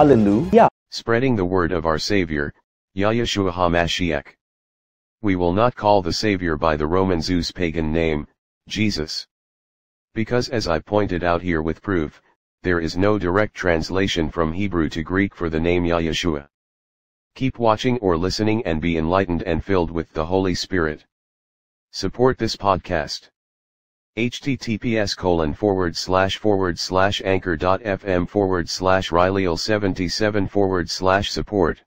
Hallelujah. Spreading the word of our Savior, Yahushua HaMashiach. We will not call the Savior by the Roman Zeus pagan name, Jesus. Because as I pointed out here with proof, there is no direct translation from Hebrew to Greek for the name Yahushua. Keep watching or listening and be enlightened and filled with the Holy Spirit. Support this podcast. Https colon forward slash forward slash anchor.fm forward slash Rileyil77 forward slash support.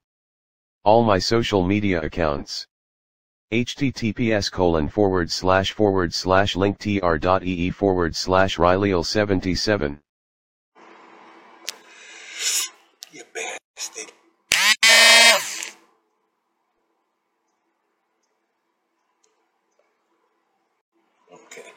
All my social media accounts. https colon forward slash forward slash linktr.ee forward slash Rileyil77. You bastard. Okay.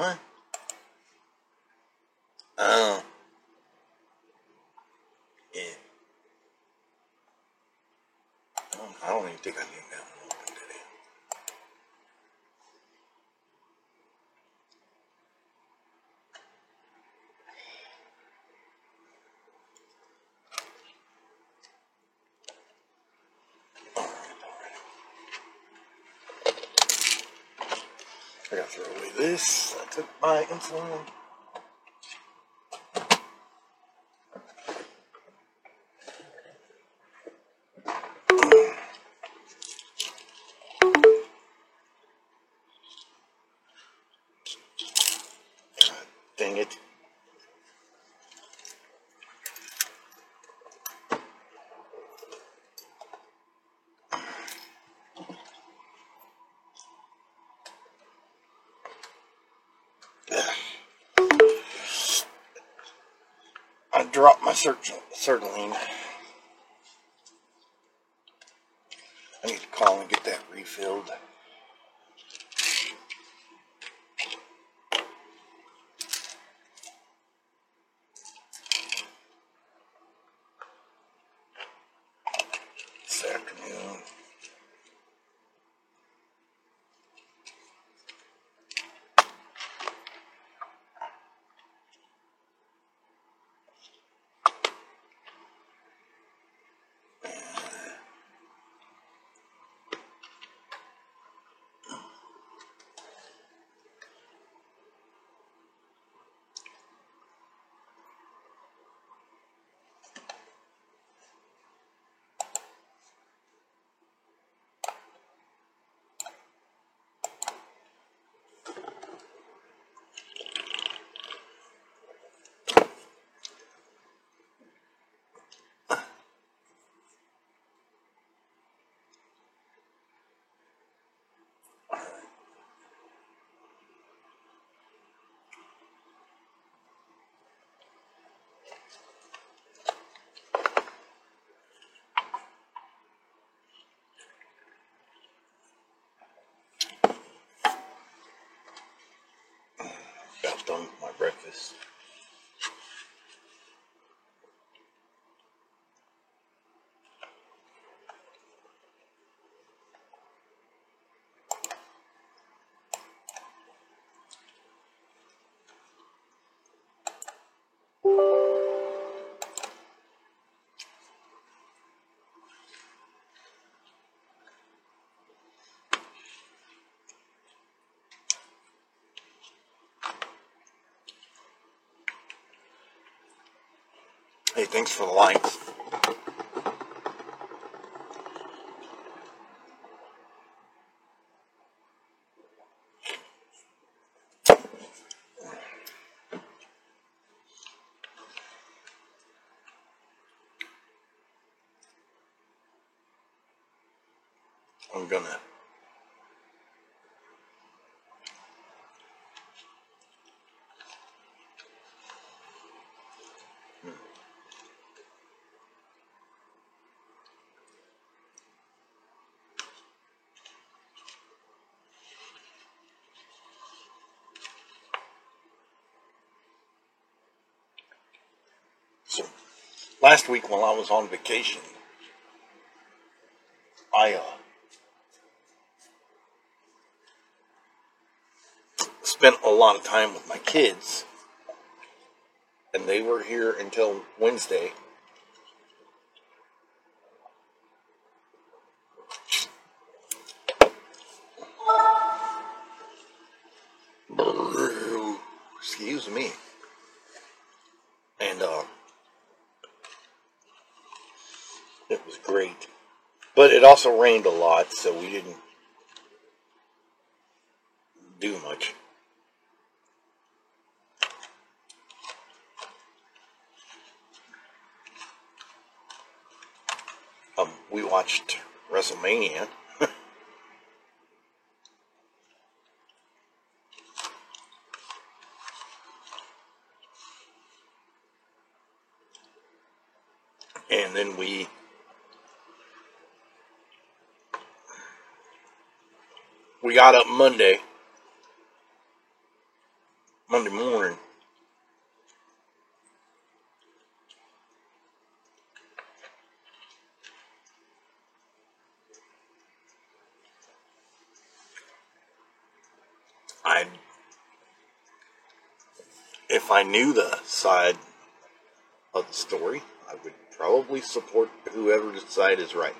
What? Oh. Yeah. I don't, I don't even think I need that one open today. I gotta throw away this. I took my insulin. God dang it. I dropped my cert- Sertraline. I need to call and get that refilled. This afternoon. About done my breakfast. Hey, thanks for the likes. Last week while I was on vacation, I uh, spent a lot of time with my kids, and they were here until Wednesday. Excuse me. And uh, it was great. But it also rained a lot, so we didn't do much. Um, we watched WrestleMania. and then we we got up Monday, Monday morning. I, if I knew the side of the story, I would probably support whoever the side is right.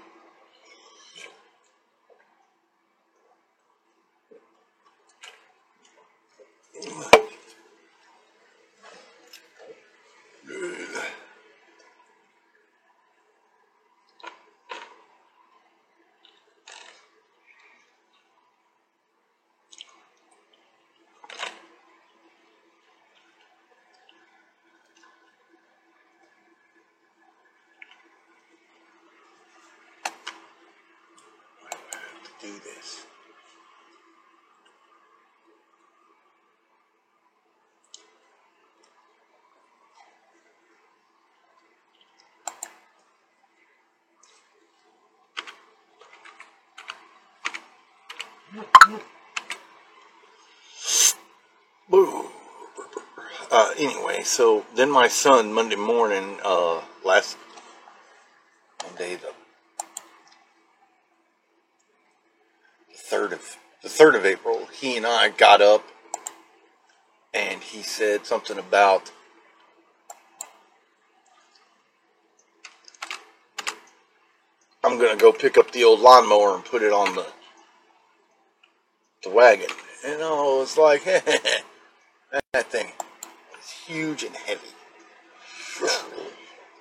do this. Boo. Uh, anyway, so then my son Monday morning, uh, last Monday the third of the third of April, he and I got up and he said something about I'm gonna go pick up the old lawnmower and put it on the the wagon. And I was like, that thing huge and heavy.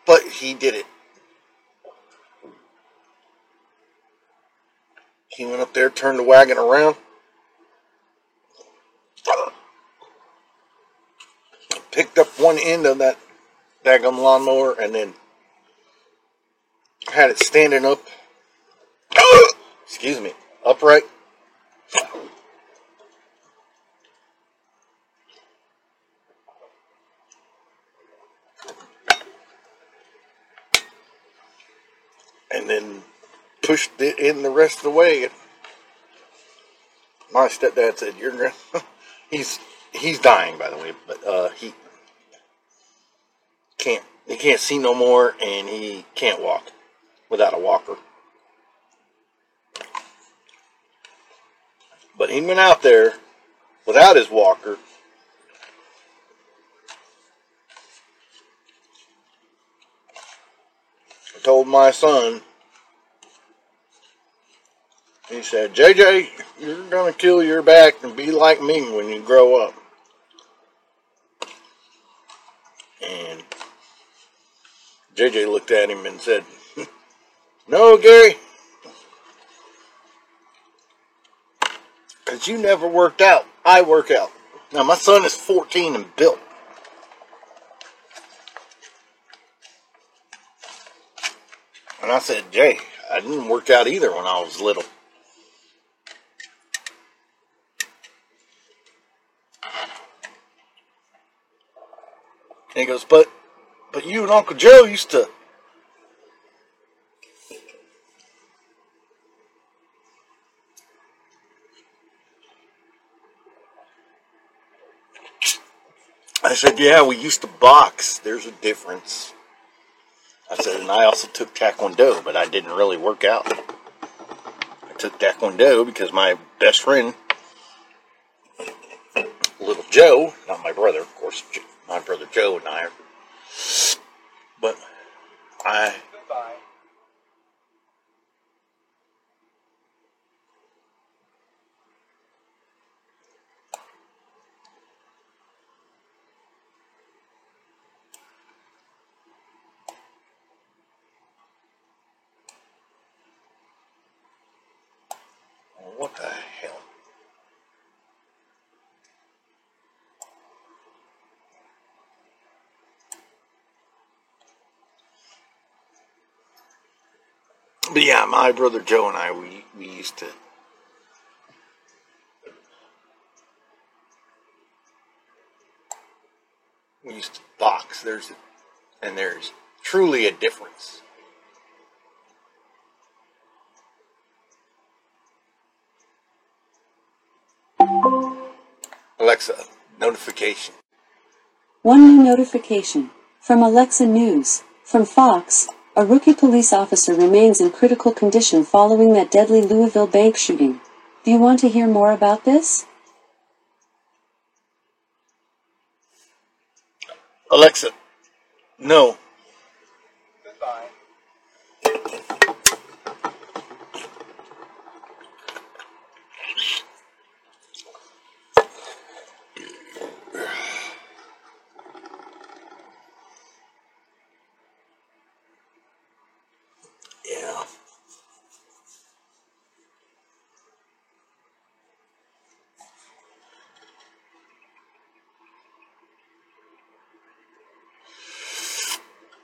But he did it. He went up there, turned the wagon around, picked up one end of that daggum lawnmower, and then had it standing up. Excuse me, upright. And then pushed it in the rest of the way. My stepdad said, "You're gonna." he's he's dying, by the way, but uh, he can't he can't see no more, and he can't walk without a walker. But he went out there without his walker. I told my son he said, JJ, you're going to kill your back and be like me when you grow up. And JJ looked at him and said, No, Gary, because you never worked out. I work out. Now, my son is 14 and built. And I said, Jay, I didn't work out either when I was little. And he goes, but, but you and Uncle Joe used to. I said, yeah, we used to box. There's a difference. I said, and I also took Taekwondo, but I didn't really work out. I took Taekwondo because my best friend, little Joe, not my brother, of course, my brother Joe and I, but I. Goodbye. What the hell? But yeah, my brother Joe and I, we, we used to. We used to box. There's, and there's truly a difference. Alexa, notification. One new notification. From Alexa News. From Fox, a rookie police officer remains in critical condition following that deadly Louisville bank shooting. Do you want to hear more about this? Alexa, no.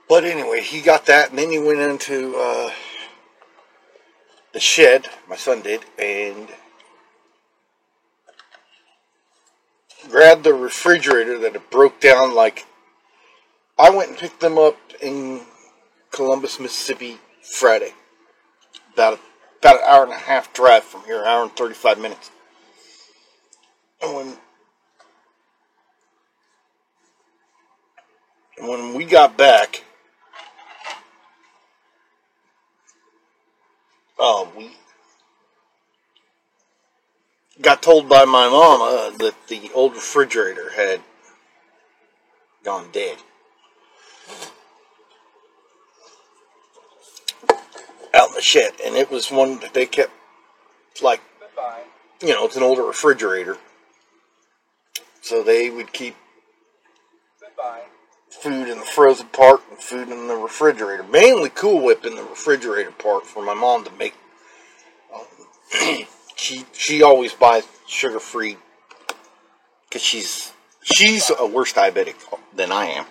But anyway, he got that, and then he went into uh, the shed. My son did, and grabbed the refrigerator that had broke down. Like I went and picked them up in Columbus, Mississippi, Friday. About about an hour and a half drive from here, hour and thirty five minutes. And when and when we got back, uh, we got told by my mama that the old refrigerator had gone dead. Out in the shed, and it was one that they kept like you know, it's an older refrigerator. So they would keep Goodbye. Food in the frozen part and food in the refrigerator. Mainly Cool Whip in the refrigerator part for my mom to make. Um, she she always buys sugar free because she's she's a worse diabetic than I am,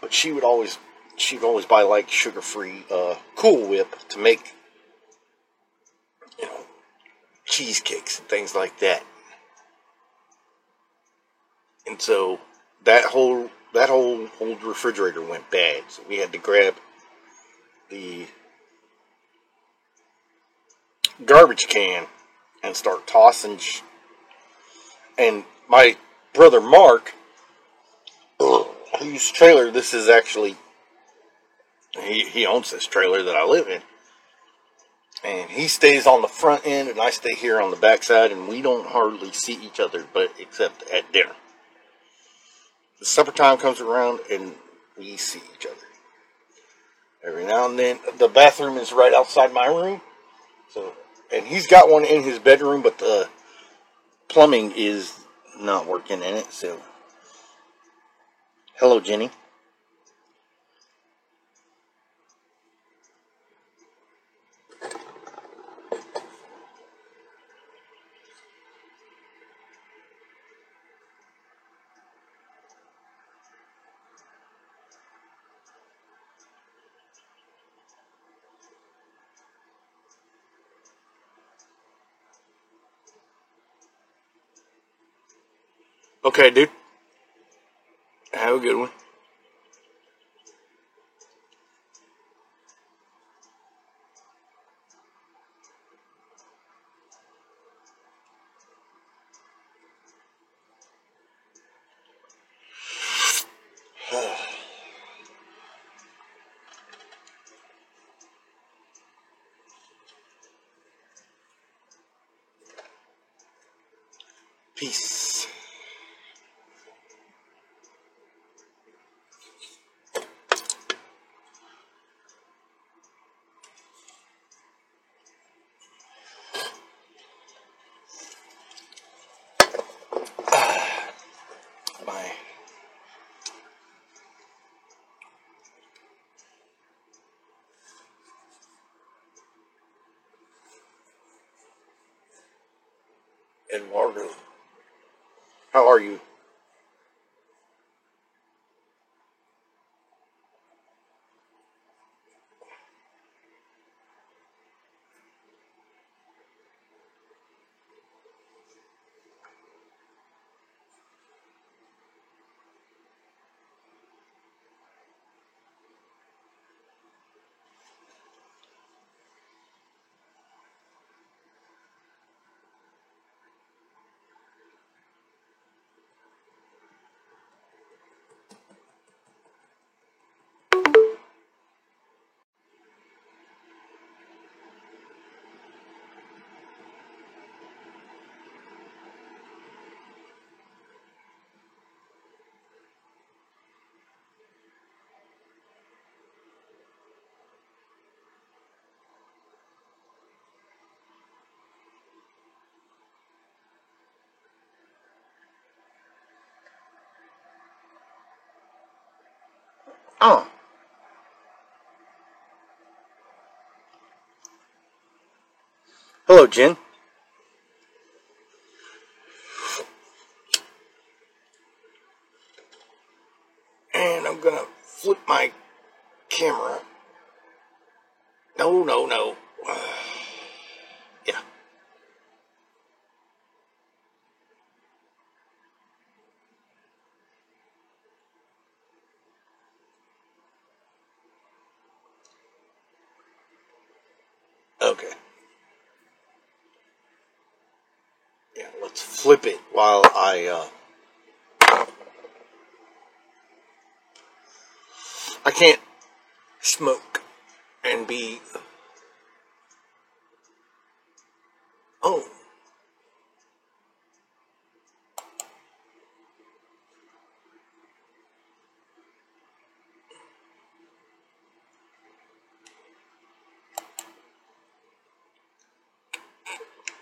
but she would always she'd always buy like sugar free uh, Cool Whip to make you know cheesecakes and things like that. And so that whole that whole old refrigerator went bad. So we had to grab the garbage can and start tossing. Sh- and my brother Mark, whose trailer this is actually, he, he owns this trailer that I live in. And he stays on the front end, and I stay here on the back side, and we don't hardly see each other, but except at dinner. The supper time comes around, and we see each other. Every now and then, the bathroom is right outside my room, so and he's got one in his bedroom, but the plumbing is not working in it. So, hello, Jenny. Okay, dude. Have a good one. Peace. Bye. Eduardo. How are you? Oh. Hello, Jen. And I'm gonna flip my camera. No, no, no. yeah. Okay. Yeah, let's flip it while I uh I can't smoke and be Oh.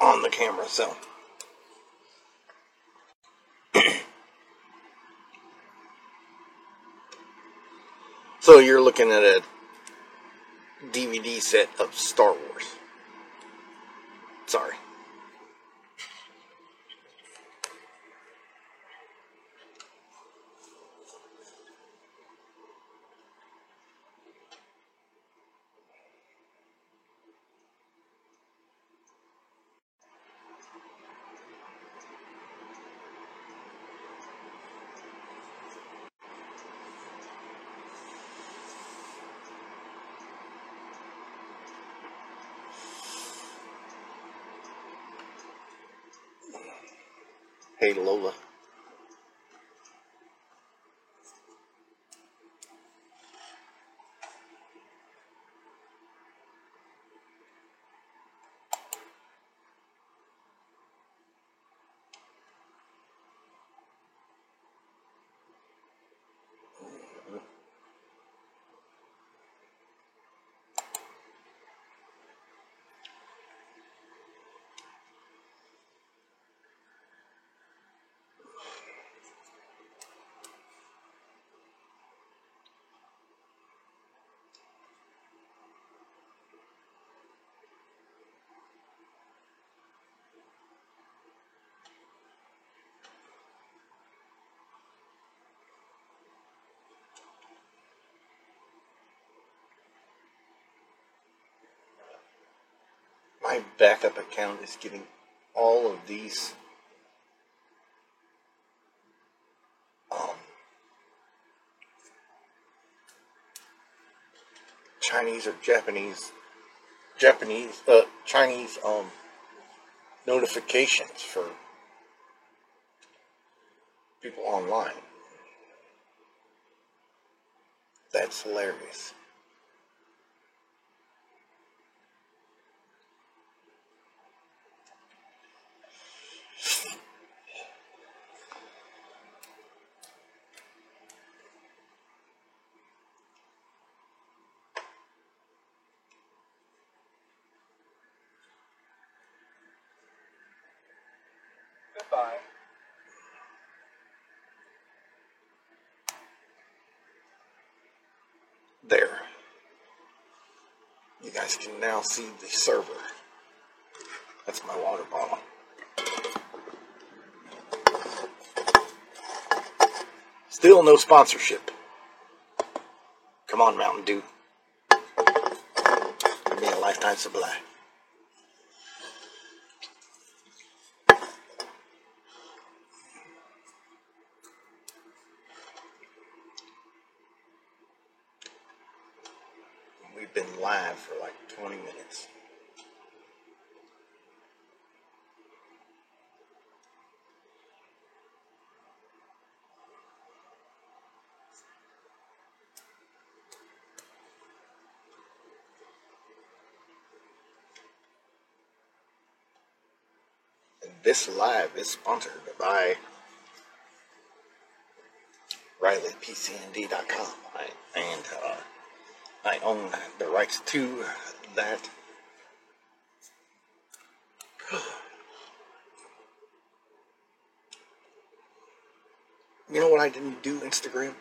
On the camera, so. So you're looking at a DVD set of Star Wars. Sorry. Hey Lola. My backup account is getting all of these um, Chinese or Japanese Japanese uh Chinese um notifications for people online. That's hilarious. Guys can now see the server. That's my water bottle. Still no sponsorship. Come on, Mountain Dew. Give me a lifetime supply. We've been live for like 20 minutes. And this live is sponsored by RileyPCND.com. And uh, I own the rights to that. You know what I didn't do, Instagram?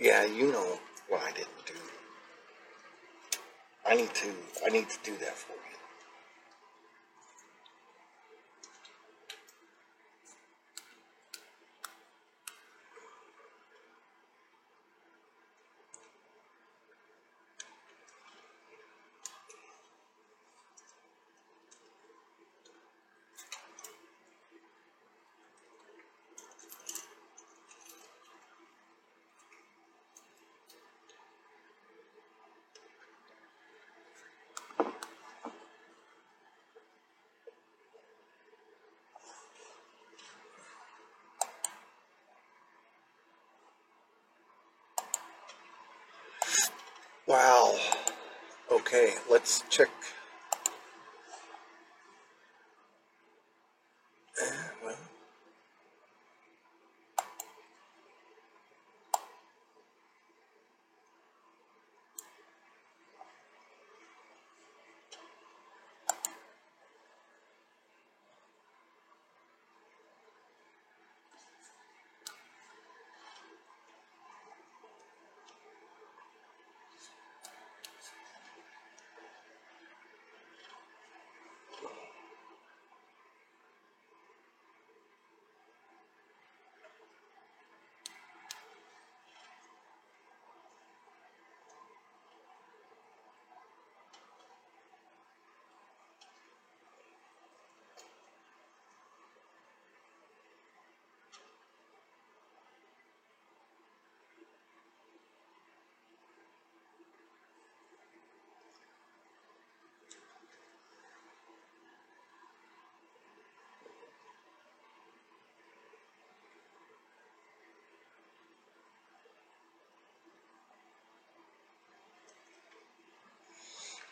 Yeah, you know what I didn't do. I need to I need to do that for you. Wow. Okay, let's check. Eh, well.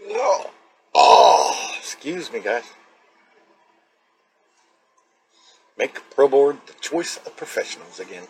No. Oh, excuse me, guys. Make Pro Board the choice of professionals again.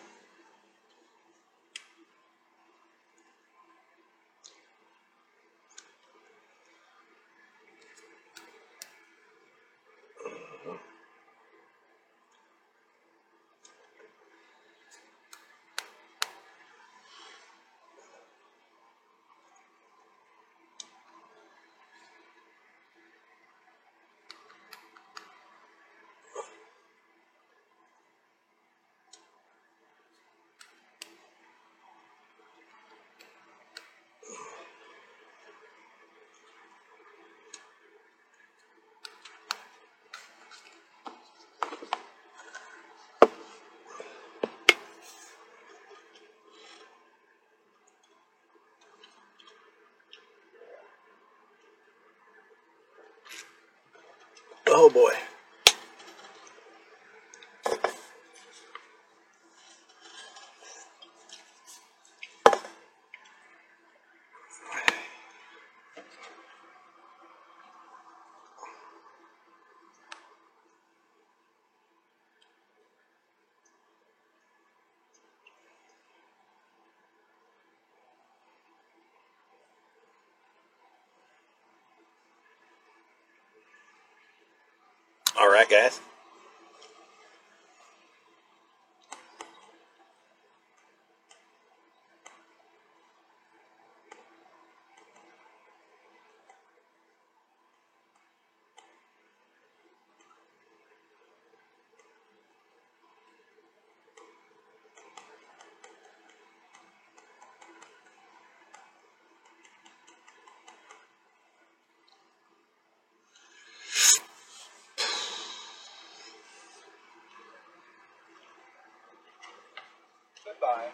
Oh boy. All right, guys. Goodbye.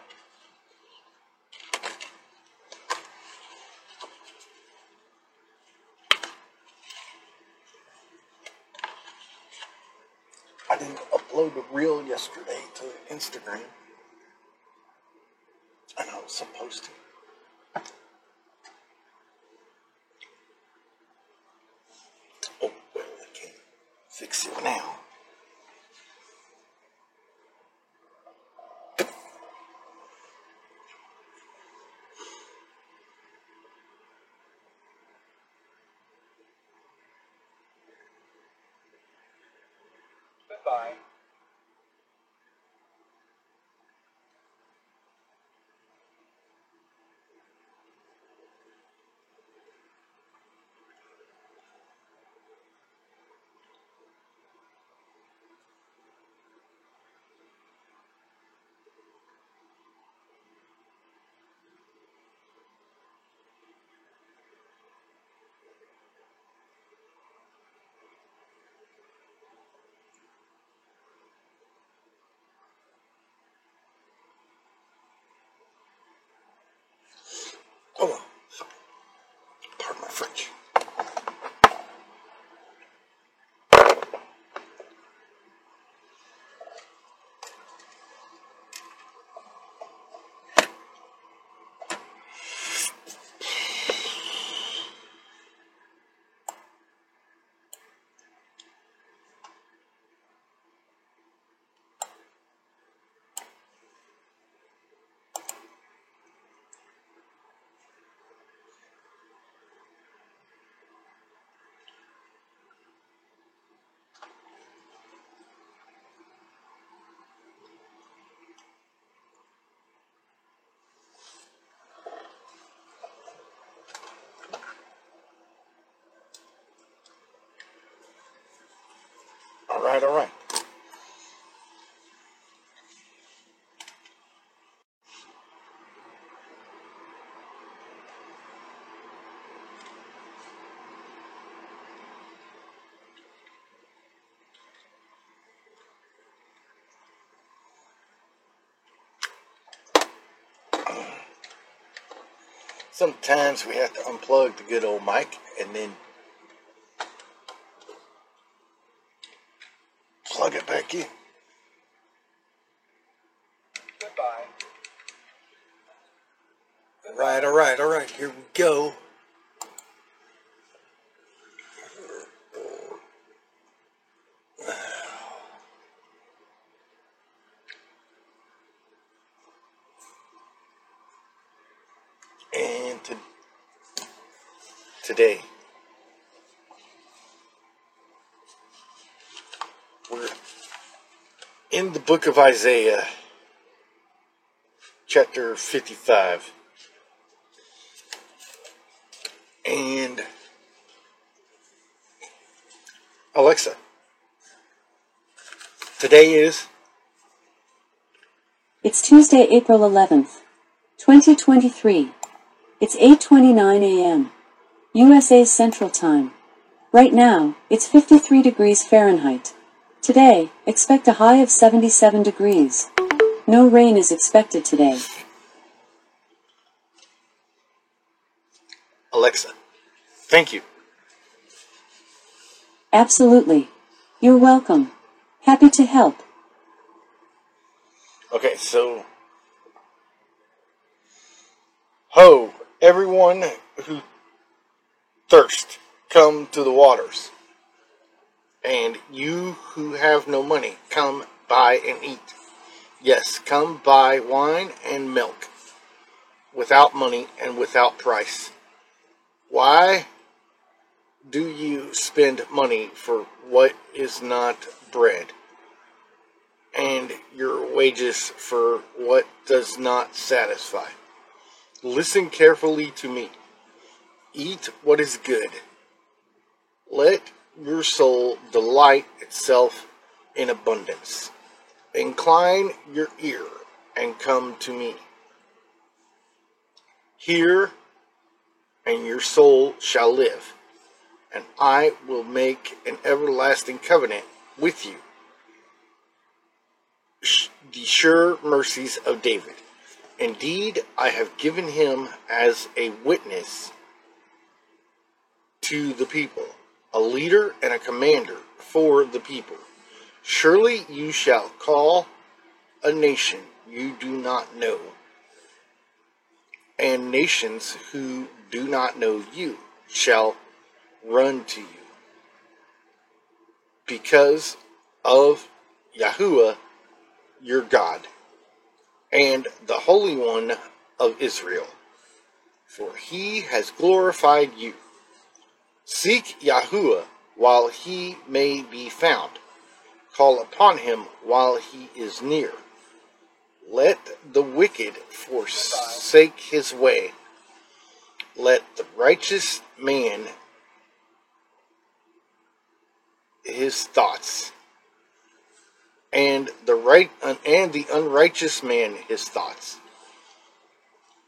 I didn't upload the reel yesterday to Instagram. And I was supposed to. Oh, well, I can't fix it now. Goodbye. All right, all right. Sometimes we have to unplug the good old mic and then plug it back in. Goodbye. All right, all right, all right. Here we go. And to, today, we're in the book of Isaiah, chapter 55. And Alexa, today is It's Tuesday, April 11th, 2023. It's 8:29 a.m. USA Central Time. Right now, it's 53 degrees Fahrenheit. Today, expect a high of 77 degrees. No rain is expected today. Alexa. Thank you. Absolutely. You're welcome. Happy to help. Okay, so ho, everyone who thirst, come to the waters. And you who have no money, come buy and eat. Yes, come buy wine and milk without money and without price. Why do you spend money for what is not bread? and your wages for what does not satisfy. Listen carefully to me. Eat what is good. Let your soul delight itself in abundance. Incline your ear and come to me. Hear, and your soul shall live, and I will make an everlasting covenant with you the sure mercies of David. Indeed, I have given him as a witness to the people, a leader and a commander for the people. Surely you shall call a nation you do not know, and nations who do not know you shall run to you. Because of Yahuwah your God and the Holy One of Israel, for he has glorified you. Seek Yahuwah while he may be found. Call upon him while he is near. Let the wicked forsake his way. Let the righteous man his thoughts, and the right and the unrighteous man his thoughts.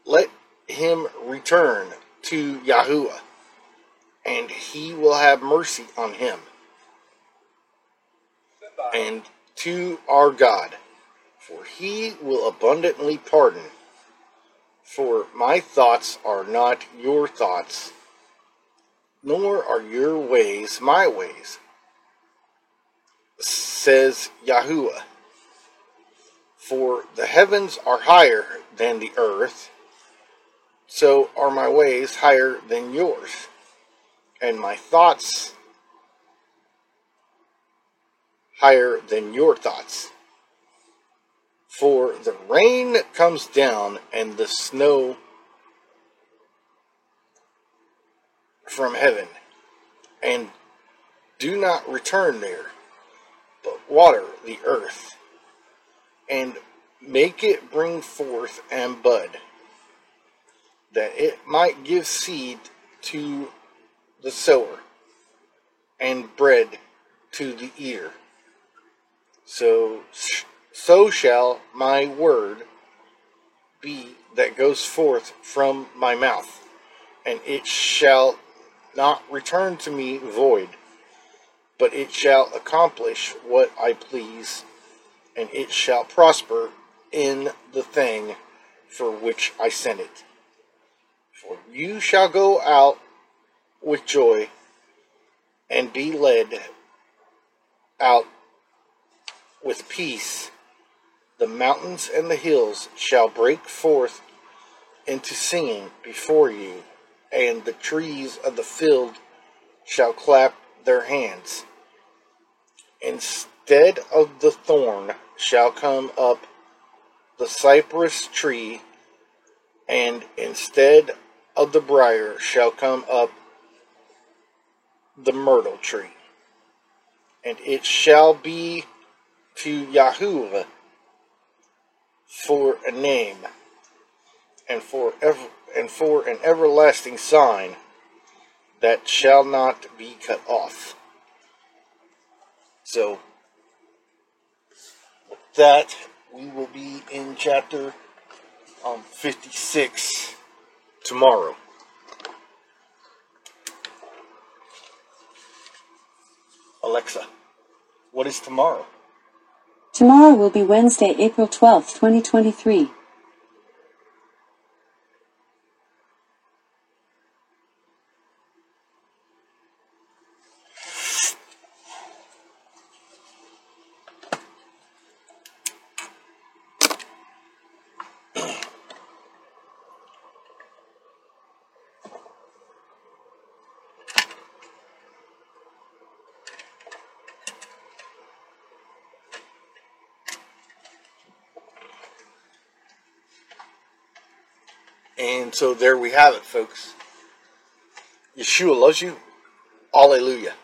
Let him return to Yahuwah, and he will have mercy on him, and to our God, for he will abundantly pardon. For my thoughts are not your thoughts, nor are your ways my ways, says Yahuwah. For the heavens are higher than the earth, so are my ways higher than yours, and my thoughts higher than your thoughts. For the rain comes down and the snow from heaven, and do not return there, but water the earth, and make it bring forth and bud, that it might give seed to the sower, and bread to the eater. So, so shall my word be that goes forth from my mouth, and it shall not return to me void, but it shall accomplish what I please, and it shall prosper in the thing for which I sent it. For you shall go out with joy and be led out with peace. The mountains and the hills shall break forth into singing before you, and the trees of the field shall clap their hands. Instead of the thorn shall come up the cypress tree, and instead of the briar shall come up the myrtle tree. And it shall be to Yahuwah for a name and for ever, and for an everlasting sign that shall not be cut off. So with that we will be in chapter um, 56 tomorrow. Alexa, what is tomorrow? Tomorrow will be Wednesday, April 12th, 2023. And so there we have it, folks. Yeshua loves you. Alleluia.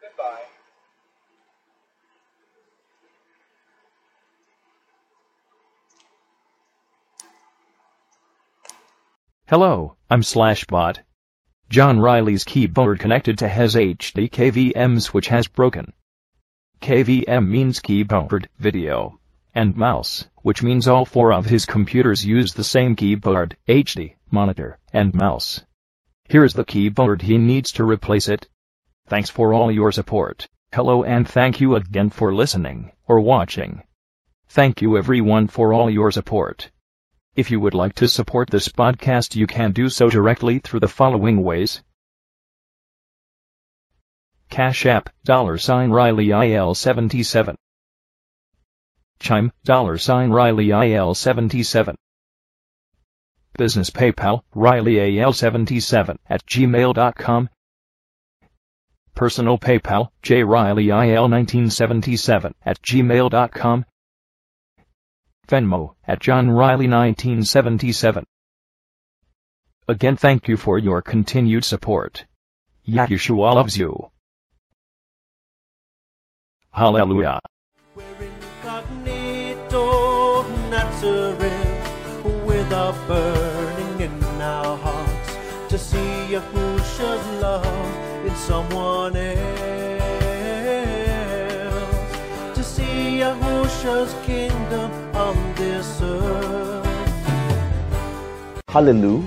Goodbye. Hello, I'm Slashbot. John Riley's keyboard connected to his HD KVM switch has broken. KVM means keyboard, video, and mouse, which means all four of his computers use the same keyboard, HD, monitor, and mouse. Here's the keyboard he needs to replace it. Thanks for all your support. Hello and thank you again for listening or watching. Thank you everyone for all your support. If you would like to support this podcast, you can do so directly through the following ways. Cash App, dollar sign Riley IL77. Chime, dollar sign Riley IL77. Business PayPal, Riley AL77 at gmail.com. Personal PayPal, J Riley IL1977 at gmail.com. Venmo, at John Riley 1977. Again thank you for your continued support. Yeshua loves you. Hallelujah. We're incognito Nazareth with a burning in our hearts to see Yahushua's love in someone else, to see Yahushua's Hallelujah.